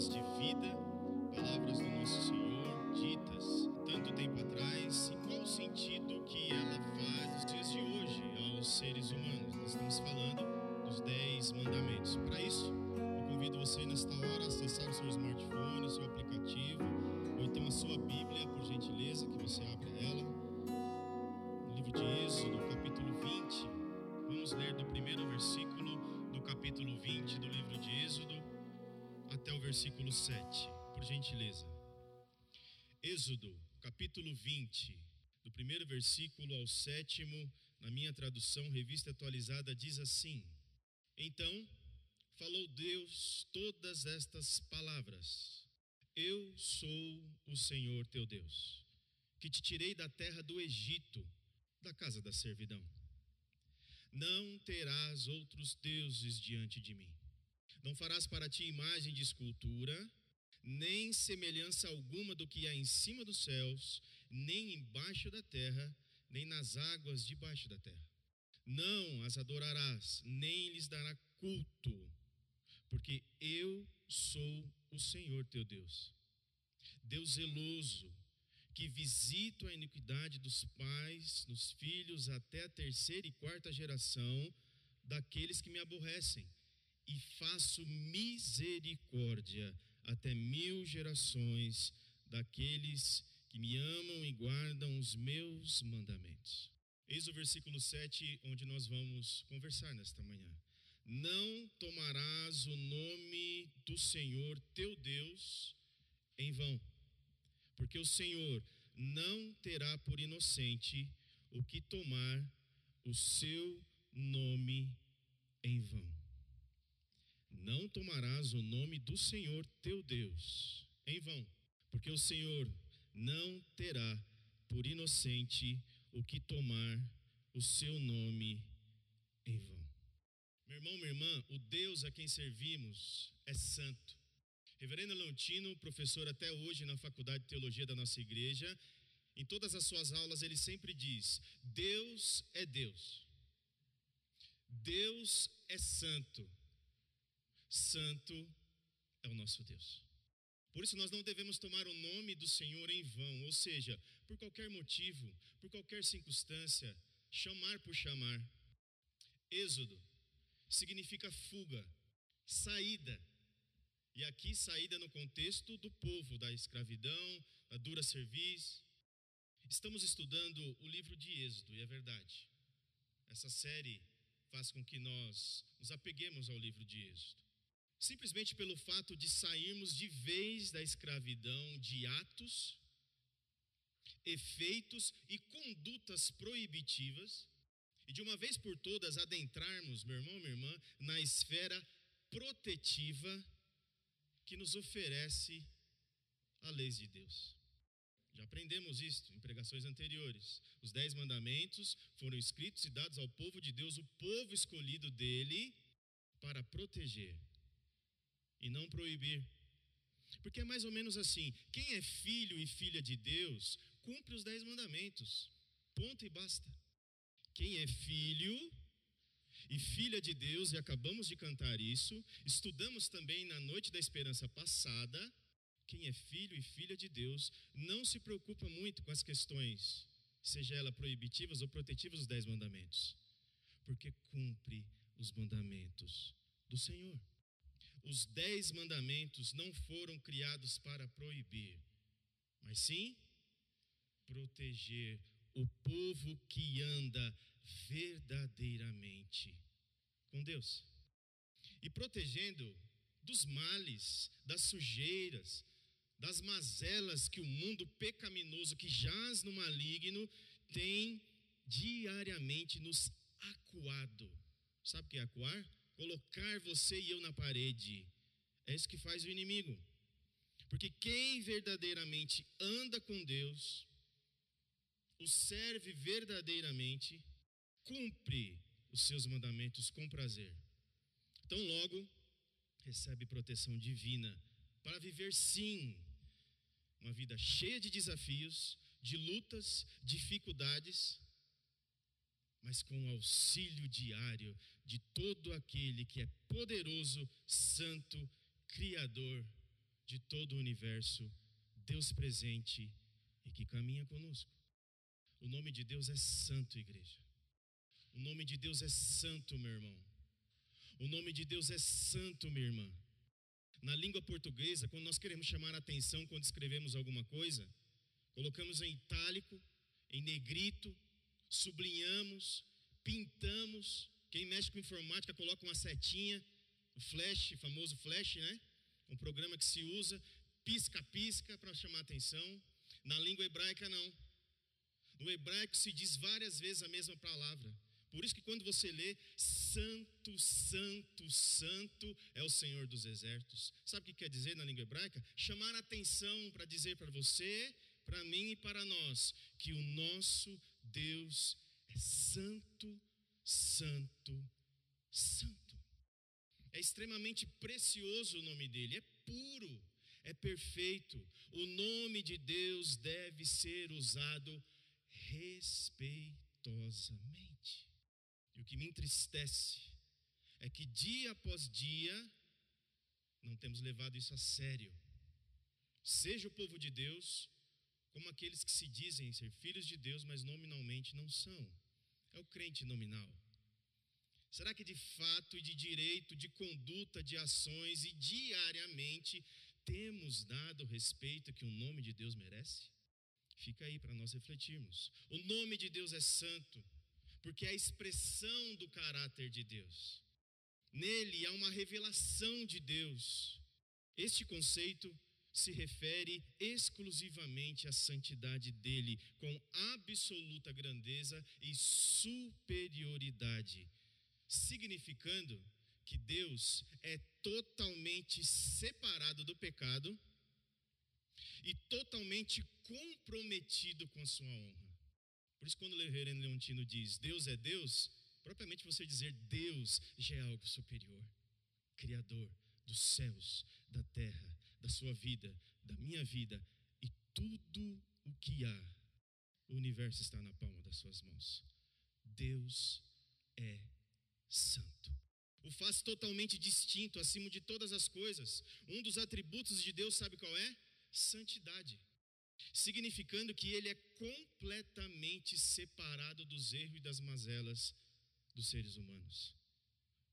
palavras de vida, palavras do nosso Senhor, ditas tanto tempo atrás, e qual o sentido que ela faz nos dias de hoje aos seres humanos? Nós estamos falando dos Dez Mandamentos. Para isso, eu convido você nesta hora a acessar o seu smartphone, o seu aplicativo, ou então a sua Bíblia, por gentileza, que você abra ela. No livro de Êxodo, capítulo 20. Vamos ler do primeiro versículo do capítulo 20 do livro até o versículo 7, por gentileza. Êxodo, capítulo 20, do primeiro versículo ao sétimo, na minha tradução, revista atualizada, diz assim: Então falou Deus todas estas palavras: Eu sou o Senhor teu Deus, que te tirei da terra do Egito, da casa da servidão. Não terás outros deuses diante de mim. Não farás para ti imagem de escultura, nem semelhança alguma do que há em cima dos céus, nem embaixo da terra, nem nas águas debaixo da terra. Não as adorarás, nem lhes dará culto, porque eu sou o Senhor teu Deus. Deus zeloso, que visito a iniquidade dos pais nos filhos até a terceira e quarta geração daqueles que me aborrecem, e faço misericórdia até mil gerações daqueles que me amam e guardam os meus mandamentos. Eis o versículo 7, onde nós vamos conversar nesta manhã. Não tomarás o nome do Senhor teu Deus em vão, porque o Senhor não terá por inocente o que tomar o seu nome em vão. Não tomarás o nome do Senhor teu Deus em vão, porque o Senhor não terá por inocente o que tomar o seu nome em vão. Meu irmão, minha irmã, o Deus a quem servimos é santo. Reverendo Leontino, professor até hoje na Faculdade de Teologia da nossa igreja, em todas as suas aulas ele sempre diz: Deus é Deus. Deus é santo. Santo é o nosso Deus. Por isso nós não devemos tomar o nome do Senhor em vão, ou seja, por qualquer motivo, por qualquer circunstância, chamar por chamar. Êxodo significa fuga, saída. E aqui saída no contexto do povo, da escravidão, da dura serviço. Estamos estudando o livro de Êxodo, e é verdade. Essa série faz com que nós nos apeguemos ao livro de Êxodo simplesmente pelo fato de sairmos de vez da escravidão de atos, efeitos e condutas proibitivas, e de uma vez por todas adentrarmos, meu irmão, minha irmã, na esfera protetiva que nos oferece a lei de Deus. Já aprendemos isso em pregações anteriores. Os dez mandamentos foram escritos e dados ao povo de Deus, o povo escolhido dele, para proteger e não proibir. Porque é mais ou menos assim: quem é filho e filha de Deus cumpre os dez mandamentos. Ponto e basta. Quem é filho e filha de Deus, e acabamos de cantar isso, estudamos também na noite da esperança passada. Quem é filho e filha de Deus não se preocupa muito com as questões, seja ela proibitivas ou protetivas, dos dez mandamentos, porque cumpre os mandamentos do Senhor. Os dez mandamentos não foram criados para proibir, mas sim proteger o povo que anda verdadeiramente com Deus. E protegendo dos males, das sujeiras, das mazelas que o mundo pecaminoso que jaz no maligno tem diariamente nos acuado. Sabe o que é acuar? Colocar você e eu na parede. É isso que faz o inimigo. Porque quem verdadeiramente anda com Deus, o serve verdadeiramente, cumpre os seus mandamentos com prazer. Então, logo, recebe proteção divina para viver, sim, uma vida cheia de desafios, de lutas, dificuldades mas com o auxílio diário de todo aquele que é poderoso, santo, criador de todo o universo, Deus presente e que caminha conosco. O nome de Deus é santo, igreja. O nome de Deus é santo, meu irmão. O nome de Deus é santo, minha irmã. Na língua portuguesa, quando nós queremos chamar a atenção quando escrevemos alguma coisa, colocamos em itálico, em negrito, sublinhamos, pintamos. Quem mexe com informática coloca uma setinha, o flash, famoso flash, né? Um programa que se usa, pisca-pisca para chamar atenção. Na língua hebraica, não. No hebraico se diz várias vezes a mesma palavra. Por isso que quando você lê Santo, Santo, Santo é o Senhor dos Exércitos. Sabe o que quer dizer na língua hebraica? Chamar atenção para dizer para você, para mim e para nós que o nosso Deus é santo, santo, santo. É extremamente precioso o nome dele, é puro, é perfeito. O nome de Deus deve ser usado respeitosamente. E o que me entristece é que dia após dia não temos levado isso a sério. Seja o povo de Deus, como aqueles que se dizem ser filhos de Deus, mas nominalmente não são. É o crente nominal. Será que de fato e de direito, de conduta, de ações e diariamente temos dado o respeito que o nome de Deus merece? Fica aí para nós refletirmos. O nome de Deus é santo porque é a expressão do caráter de Deus. Nele há uma revelação de Deus. Este conceito se refere exclusivamente à santidade dele, com absoluta grandeza e superioridade, significando que Deus é totalmente separado do pecado e totalmente comprometido com a sua honra. Por isso, quando o reverendo Leontino diz Deus é Deus, propriamente você dizer Deus já é algo superior, Criador dos céus, da terra, da sua vida, da minha vida e tudo o que há. O universo está na palma das suas mãos. Deus é santo. O faz totalmente distinto, acima de todas as coisas. Um dos atributos de Deus, sabe qual é? Santidade significando que ele é completamente separado dos erros e das mazelas dos seres humanos.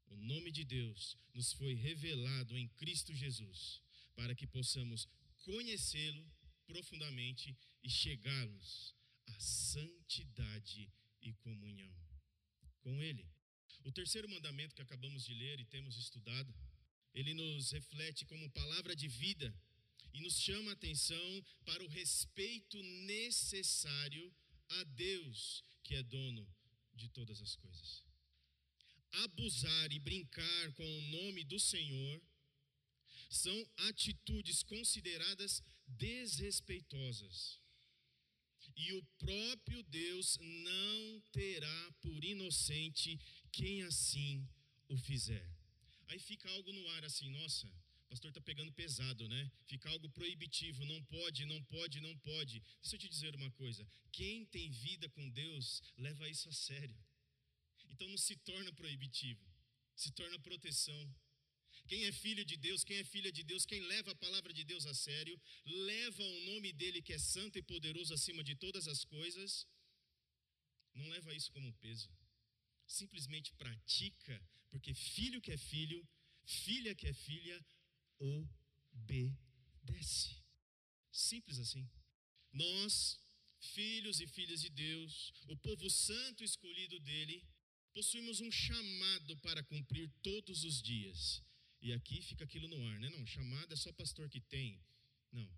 O nome de Deus nos foi revelado em Cristo Jesus, para que possamos conhecê-lo profundamente e chegarmos à santidade e comunhão com Ele. O terceiro mandamento que acabamos de ler e temos estudado, ele nos reflete como palavra de vida e nos chama a atenção para o respeito necessário a Deus, que é dono de todas as coisas. Abusar e brincar com o nome do Senhor são atitudes consideradas desrespeitosas. E o próprio Deus não terá por inocente quem assim o fizer. Aí fica algo no ar assim, nossa, o pastor está pegando pesado, né? Fica algo proibitivo, não pode, não pode, não pode. Deixa eu te dizer uma coisa: quem tem vida com Deus leva isso a sério. Então não se torna proibitivo, se torna proteção. Quem é filho de Deus, quem é filha de Deus, quem leva a palavra de Deus a sério, leva o nome dele que é santo e poderoso acima de todas as coisas, não leva isso como peso. Simplesmente pratica, porque filho que é filho, filha que é filha, obedece. Simples assim. Nós, filhos e filhas de Deus, o povo santo escolhido dele, possuímos um chamado para cumprir todos os dias. E aqui fica aquilo no ar, né? Não, chamado é só pastor que tem. Não.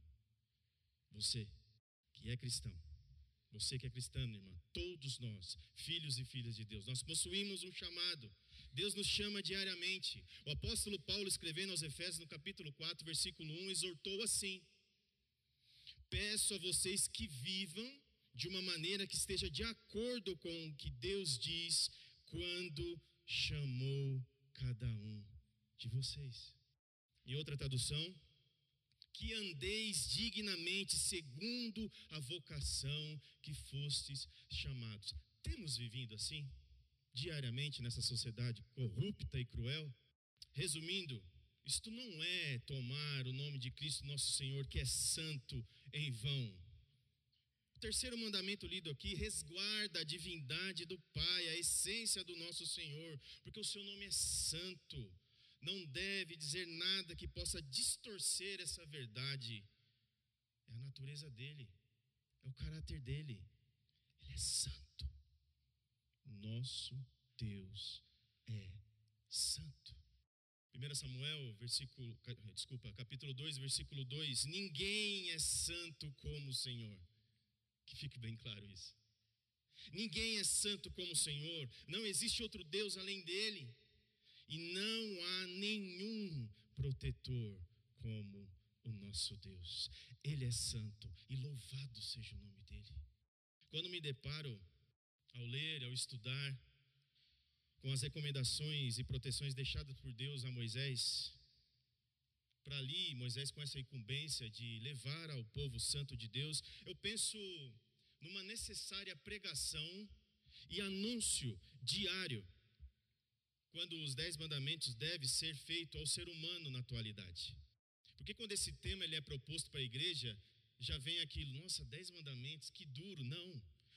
Você que é cristão, você que é cristã, irmã, todos nós, filhos e filhas de Deus, nós possuímos um chamado. Deus nos chama diariamente. O apóstolo Paulo, escrevendo aos Efésios, no capítulo 4, versículo 1, exortou assim: Peço a vocês que vivam de uma maneira que esteja de acordo com o que Deus diz quando chamou cada um de vocês. Em outra tradução, que andeis dignamente segundo a vocação que fostes chamados. Temos vivido assim, diariamente, nessa sociedade corrupta e cruel? Resumindo, Isto não é tomar o nome de Cristo nosso Senhor, que é santo, em vão. O terceiro mandamento lido aqui resguarda a divindade do Pai, a essência do nosso Senhor, porque o seu nome é santo. Não deve dizer nada que possa distorcer essa verdade. É a natureza dele, é o caráter dele. Ele é santo. Nosso Deus é santo. 1 Samuel, versículo, desculpa, capítulo 2, versículo 2: Ninguém é santo como o Senhor. Que fique bem claro isso. Ninguém é santo como o Senhor, não existe outro Deus além dele, e não há nenhum protetor como o nosso Deus. Ele é santo e louvado seja o nome dele. Quando me deparo ao ler, ao estudar, com as recomendações e proteções deixadas por Deus a Moisés, para ali, Moisés com essa incumbência de levar ao povo santo de Deus, eu penso numa necessária pregação e anúncio diário, quando os dez mandamentos devem ser feito ao ser humano na atualidade. Porque quando esse tema ele é proposto para a igreja, já vem aquilo, nossa, dez mandamentos, que duro. Não.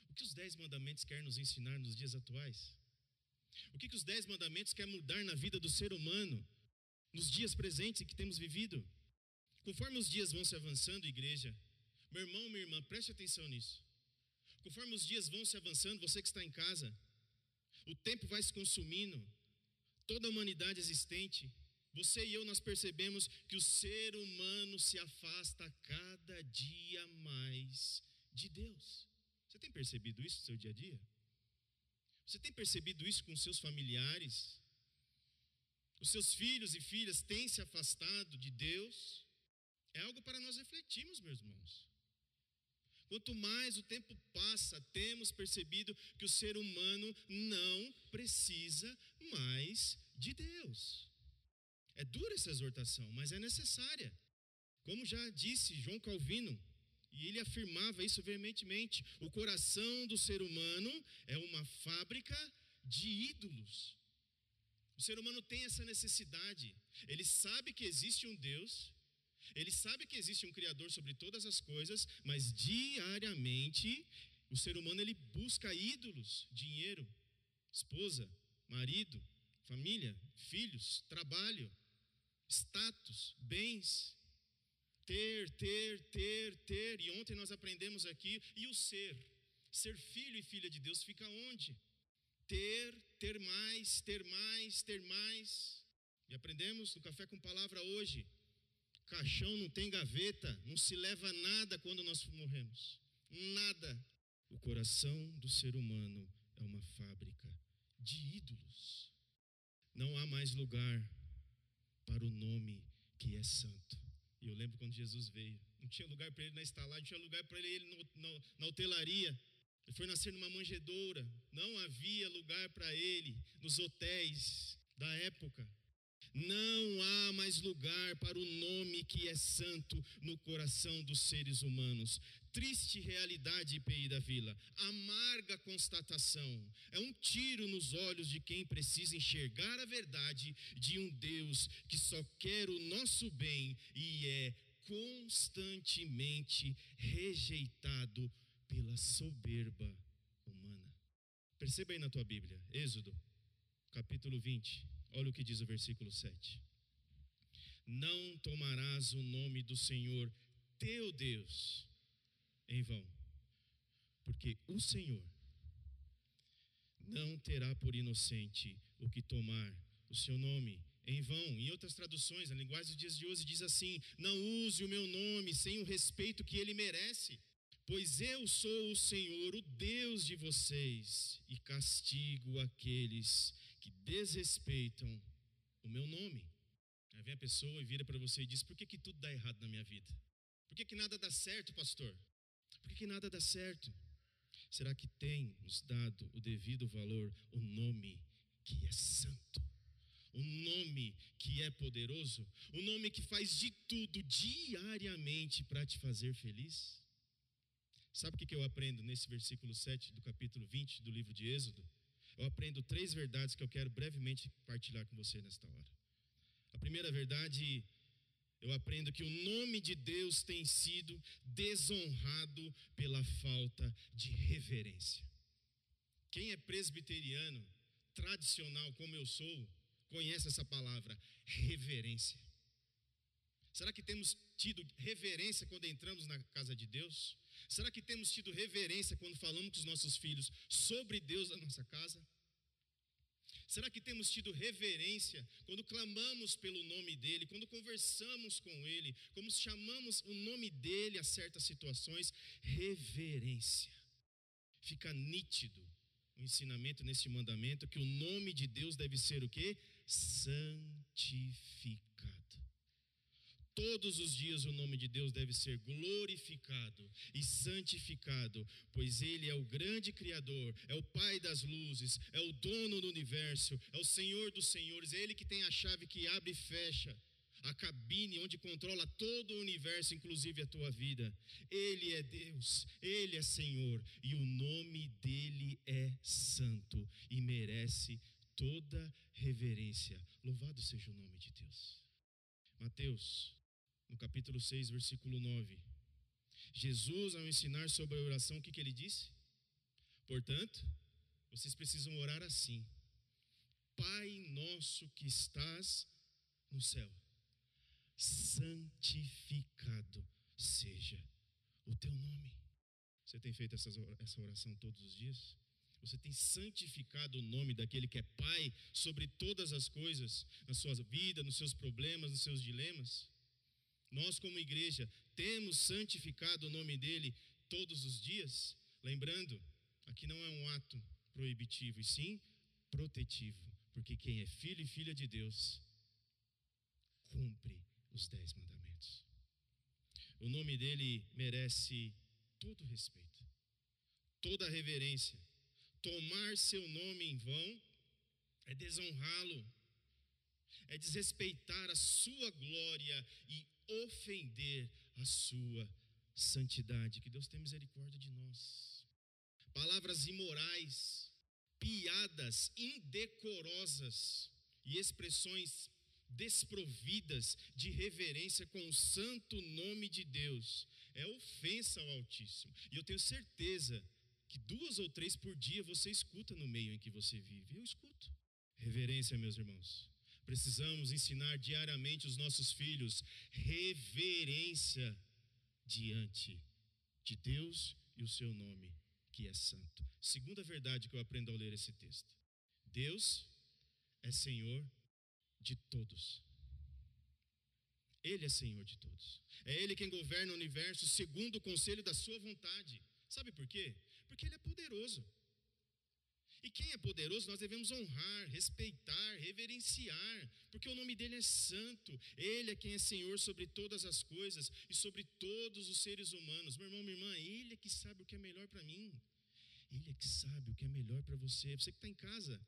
O que os dez mandamentos querem nos ensinar nos dias atuais? O que, que os dez mandamentos querem mudar na vida do ser humano? nos dias presentes que temos vivido. Conforme os dias vão se avançando, igreja, meu irmão, minha irmã, preste atenção nisso. Conforme os dias vão se avançando, você que está em casa, o tempo vai se consumindo, toda a humanidade existente, você e eu nós percebemos que o ser humano se afasta cada dia mais de Deus. Você tem percebido isso no seu dia a dia? Você tem percebido isso com seus familiares? os seus filhos e filhas têm se afastado de Deus, é algo para nós refletirmos, meus irmãos. Quanto mais o tempo passa, temos percebido que o ser humano não precisa mais de Deus. É dura essa exortação, mas é necessária. Como já disse João Calvino, e ele afirmava isso veementemente: o coração do ser humano é uma fábrica de ídolos. O ser humano tem essa necessidade. Ele sabe que existe um Deus, ele sabe que existe um Criador sobre todas as coisas, mas diariamente o ser humano ele busca ídolos, dinheiro, esposa, marido, família, filhos, trabalho, status, bens. Ter, ter, ter, ter. E ontem nós aprendemos aqui, e o ser? Ser filho e filha de Deus fica onde? ter, ter mais, ter mais, ter mais. E aprendemos no Café com Palavra hoje: caixão não tem gaveta, não se leva nada quando nós morremos. Nada. O coração do ser humano é uma fábrica de ídolos. Não há mais lugar para o nome que é santo. E eu lembro quando Jesus veio, não tinha lugar para ele na estalagem, não tinha lugar para ele no, no, na hotelaria. Ele foi nascer numa manjedoura, não havia lugar para ele nos hotéis da época. Não há mais lugar para o nome que é santo no coração dos seres humanos. Triste realidade, IPI da Vila. Amarga constatação. É um tiro nos olhos de quem precisa enxergar a verdade de um Deus que só quer o nosso bem e é constantemente rejeitado pela soberba humana. Perceba aí na tua Bíblia, Êxodo, capítulo 20. Olha o que diz o versículo 7. Não tomarás o nome do Senhor teu Deus em vão, porque o Senhor não terá por inocente o que tomar o seu nome em vão. Em outras traduções, a linguagem dos dias de hoje diz assim: Não use o meu nome sem o respeito que ele merece. Pois eu sou o Senhor, o Deus de vocês, e castigo aqueles que desrespeitam o meu nome. Aí vem a pessoa e vira para você e diz: Por que, que tudo dá errado na minha vida? Por que, que nada dá certo, pastor? Por que, que nada dá certo? Será que tem nos dado o devido valor o nome que é santo? O nome que é poderoso? O nome que faz de tudo diariamente para te fazer feliz? Sabe o que eu aprendo nesse versículo 7 do capítulo 20 do livro de Êxodo? Eu aprendo três verdades que eu quero brevemente partilhar com você nesta hora. A primeira verdade, eu aprendo que o nome de Deus tem sido desonrado pela falta de reverência. Quem é presbiteriano, tradicional como eu sou, conhece essa palavra, reverência. Será que temos tido reverência quando entramos na casa de Deus? Será que temos tido reverência quando falamos com os nossos filhos sobre Deus na nossa casa? Será que temos tido reverência quando clamamos pelo nome dEle, quando conversamos com Ele, como chamamos o nome dEle a certas situações? Reverência. Fica nítido o ensinamento nesse mandamento que o nome de Deus deve ser o que? Santificado. Todos os dias o nome de Deus deve ser glorificado e santificado, pois Ele é o grande Criador, é o Pai das luzes, é o dono do universo, é o Senhor dos senhores, é Ele que tem a chave que abre e fecha a cabine onde controla todo o universo, inclusive a tua vida. Ele é Deus, Ele é Senhor e o nome dele é santo e merece toda reverência. Louvado seja o nome de Deus. Mateus no capítulo 6, versículo 9. Jesus, ao ensinar sobre a oração, o que, que ele disse? Portanto, vocês precisam orar assim: Pai nosso que estás no céu, santificado seja o teu nome. Você tem feito essa oração todos os dias? Você tem santificado o nome daquele que é Pai sobre todas as coisas, na sua vida, nos seus problemas, nos seus dilemas? Nós, como igreja, temos santificado o nome dele todos os dias, lembrando, aqui não é um ato proibitivo, e sim protetivo, porque quem é filho e filha de Deus cumpre os dez mandamentos. O nome dele merece todo respeito, toda reverência. Tomar seu nome em vão é desonrá-lo, é desrespeitar a sua glória e ofender a sua santidade. Que Deus tenha misericórdia de nós. Palavras imorais, piadas indecorosas e expressões desprovidas de reverência com o santo nome de Deus é ofensa ao Altíssimo. E eu tenho certeza que duas ou três por dia você escuta no meio em que você vive. Eu escuto. Reverência, meus irmãos. Precisamos ensinar diariamente os nossos filhos reverência diante de Deus e o seu nome, que é santo. Segunda verdade que eu aprendo ao ler esse texto: Deus é Senhor de todos. Ele é Senhor de todos. É Ele quem governa o universo segundo o conselho da Sua vontade. Sabe por quê? Porque Ele é poderoso. E quem é poderoso nós devemos honrar, respeitar, reverenciar, porque o nome dele é santo. Ele é quem é Senhor sobre todas as coisas e sobre todos os seres humanos. Meu irmão, minha irmã, ele é que sabe o que é melhor para mim. Ele é que sabe o que é melhor para você. Você que está em casa,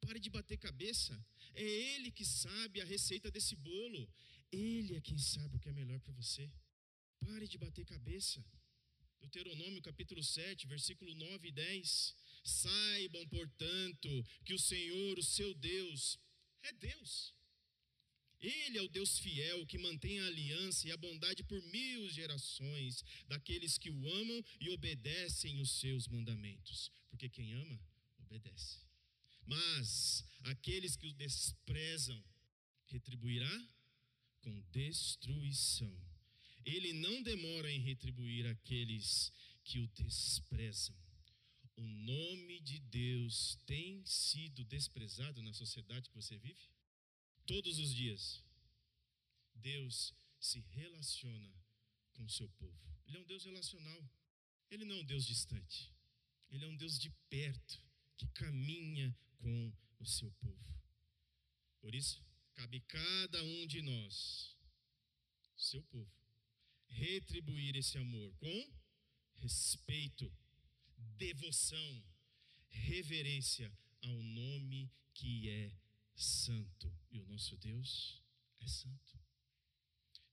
pare de bater cabeça. É ele que sabe a receita desse bolo. Ele é quem sabe o que é melhor para você. Pare de bater cabeça. Deuteronômio capítulo 7, versículo 9 e 10. Saibam, portanto, que o Senhor, o seu Deus, é Deus. Ele é o Deus fiel que mantém a aliança e a bondade por mil gerações daqueles que o amam e obedecem os seus mandamentos. Porque quem ama, obedece. Mas aqueles que o desprezam, retribuirá com destruição ele não demora em retribuir aqueles que o desprezam. O nome de Deus tem sido desprezado na sociedade que você vive? Todos os dias, Deus se relaciona com o seu povo. Ele é um Deus relacional. Ele não é um Deus distante. Ele é um Deus de perto, que caminha com o seu povo. Por isso, cabe cada um de nós, seu povo, retribuir esse amor com respeito, devoção, reverência ao nome que é santo. E o nosso Deus é santo.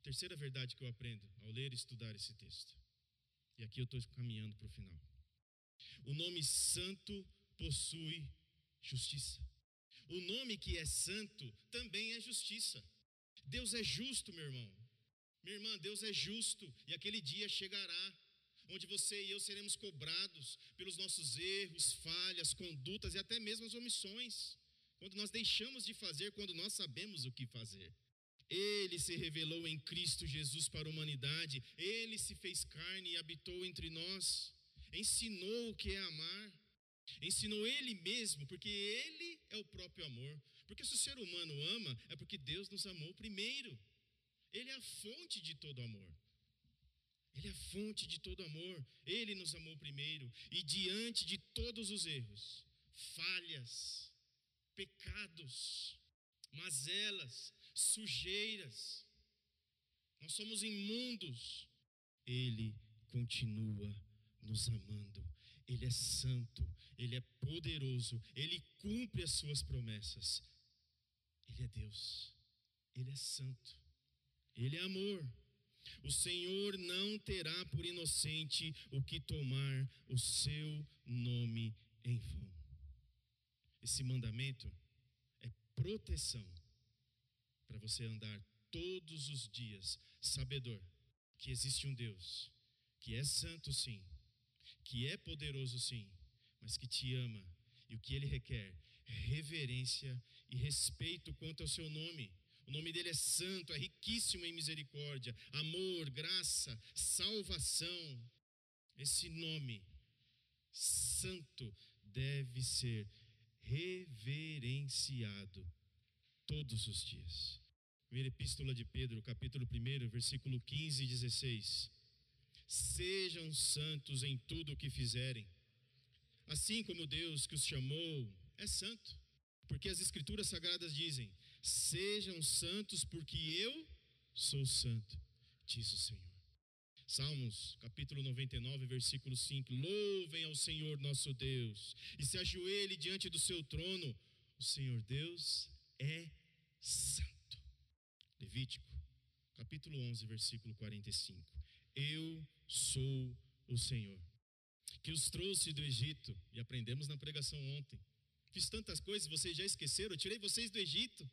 Terceira verdade que eu aprendo ao ler e estudar esse texto. E aqui eu estou caminhando para o final. O nome santo possui justiça. O nome que é santo também é justiça. Deus é justo, meu irmão. Minha irmã, Deus é justo e aquele dia chegará onde você e eu seremos cobrados pelos nossos erros, falhas, condutas e até mesmo as omissões, quando nós deixamos de fazer quando nós sabemos o que fazer. Ele se revelou em Cristo Jesus para a humanidade, ele se fez carne e habitou entre nós, ensinou o que é amar, ensinou ele mesmo, porque ele é o próprio amor. Porque se o ser humano ama, é porque Deus nos amou primeiro. Ele é a fonte de todo amor. Ele é a fonte de todo amor. Ele nos amou primeiro. E diante de todos os erros, falhas, pecados, mazelas, sujeiras, nós somos imundos, Ele continua nos amando. Ele é santo, Ele é poderoso, Ele cumpre as suas promessas. Ele é Deus, Ele é santo, Ele é amor. O Senhor não terá por inocente o que tomar o seu nome em vão. Esse mandamento é proteção para você andar todos os dias sabedor que existe um Deus que é santo sim, que é poderoso sim, mas que te ama e o que ele requer reverência e respeito quanto ao seu nome. O nome dele é santo, é riquíssimo em misericórdia, amor, graça, salvação. Esse nome santo deve ser reverenciado todos os dias. Primeira Epístola de Pedro, capítulo 1, versículo 15 e 16. Sejam santos em tudo o que fizerem, assim como Deus que os chamou é santo. Porque as Escrituras Sagradas dizem: Sejam santos, porque eu sou santo, diz o Senhor. Salmos, capítulo 99, versículo 5: Louvem ao Senhor nosso Deus e se ajoelhe diante do seu trono. O Senhor Deus é santo. Levítico, capítulo 11, versículo 45. Eu sou o Senhor, que os trouxe do Egito, e aprendemos na pregação ontem. Fiz tantas coisas, vocês já esqueceram, eu tirei vocês do Egito,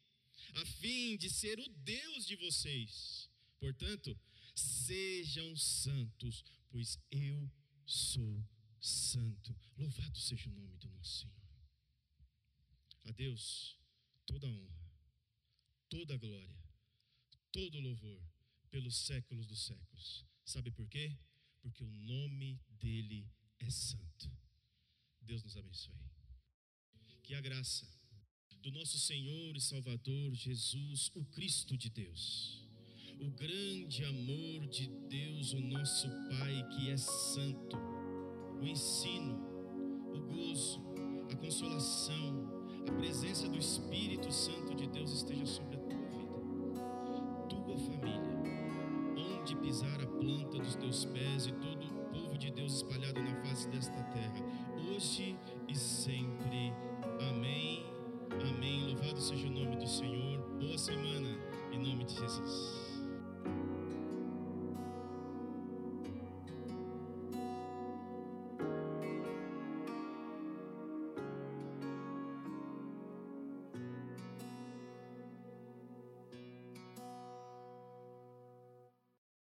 a fim de ser o Deus de vocês. Portanto, sejam santos, pois eu sou santo. Louvado seja o nome do nosso Senhor. A Deus toda honra toda glória, todo louvor pelos séculos dos séculos. Sabe por quê? Porque o nome dele é santo. Deus nos abençoe. Que a graça do nosso Senhor e Salvador Jesus, o Cristo de Deus, o grande amor de Deus, o nosso Pai que é santo, o ensino, o gozo, a consolação, a presença do Espírito Santo de Deus esteja sobre a tua vida, tua família, onde pisar a planta dos teus pés e todo o povo de Deus espalhado na face desta terra, hoje e sempre. Amém. Amém. Louvado seja o nome do Senhor. Boa semana, em nome de Jesus.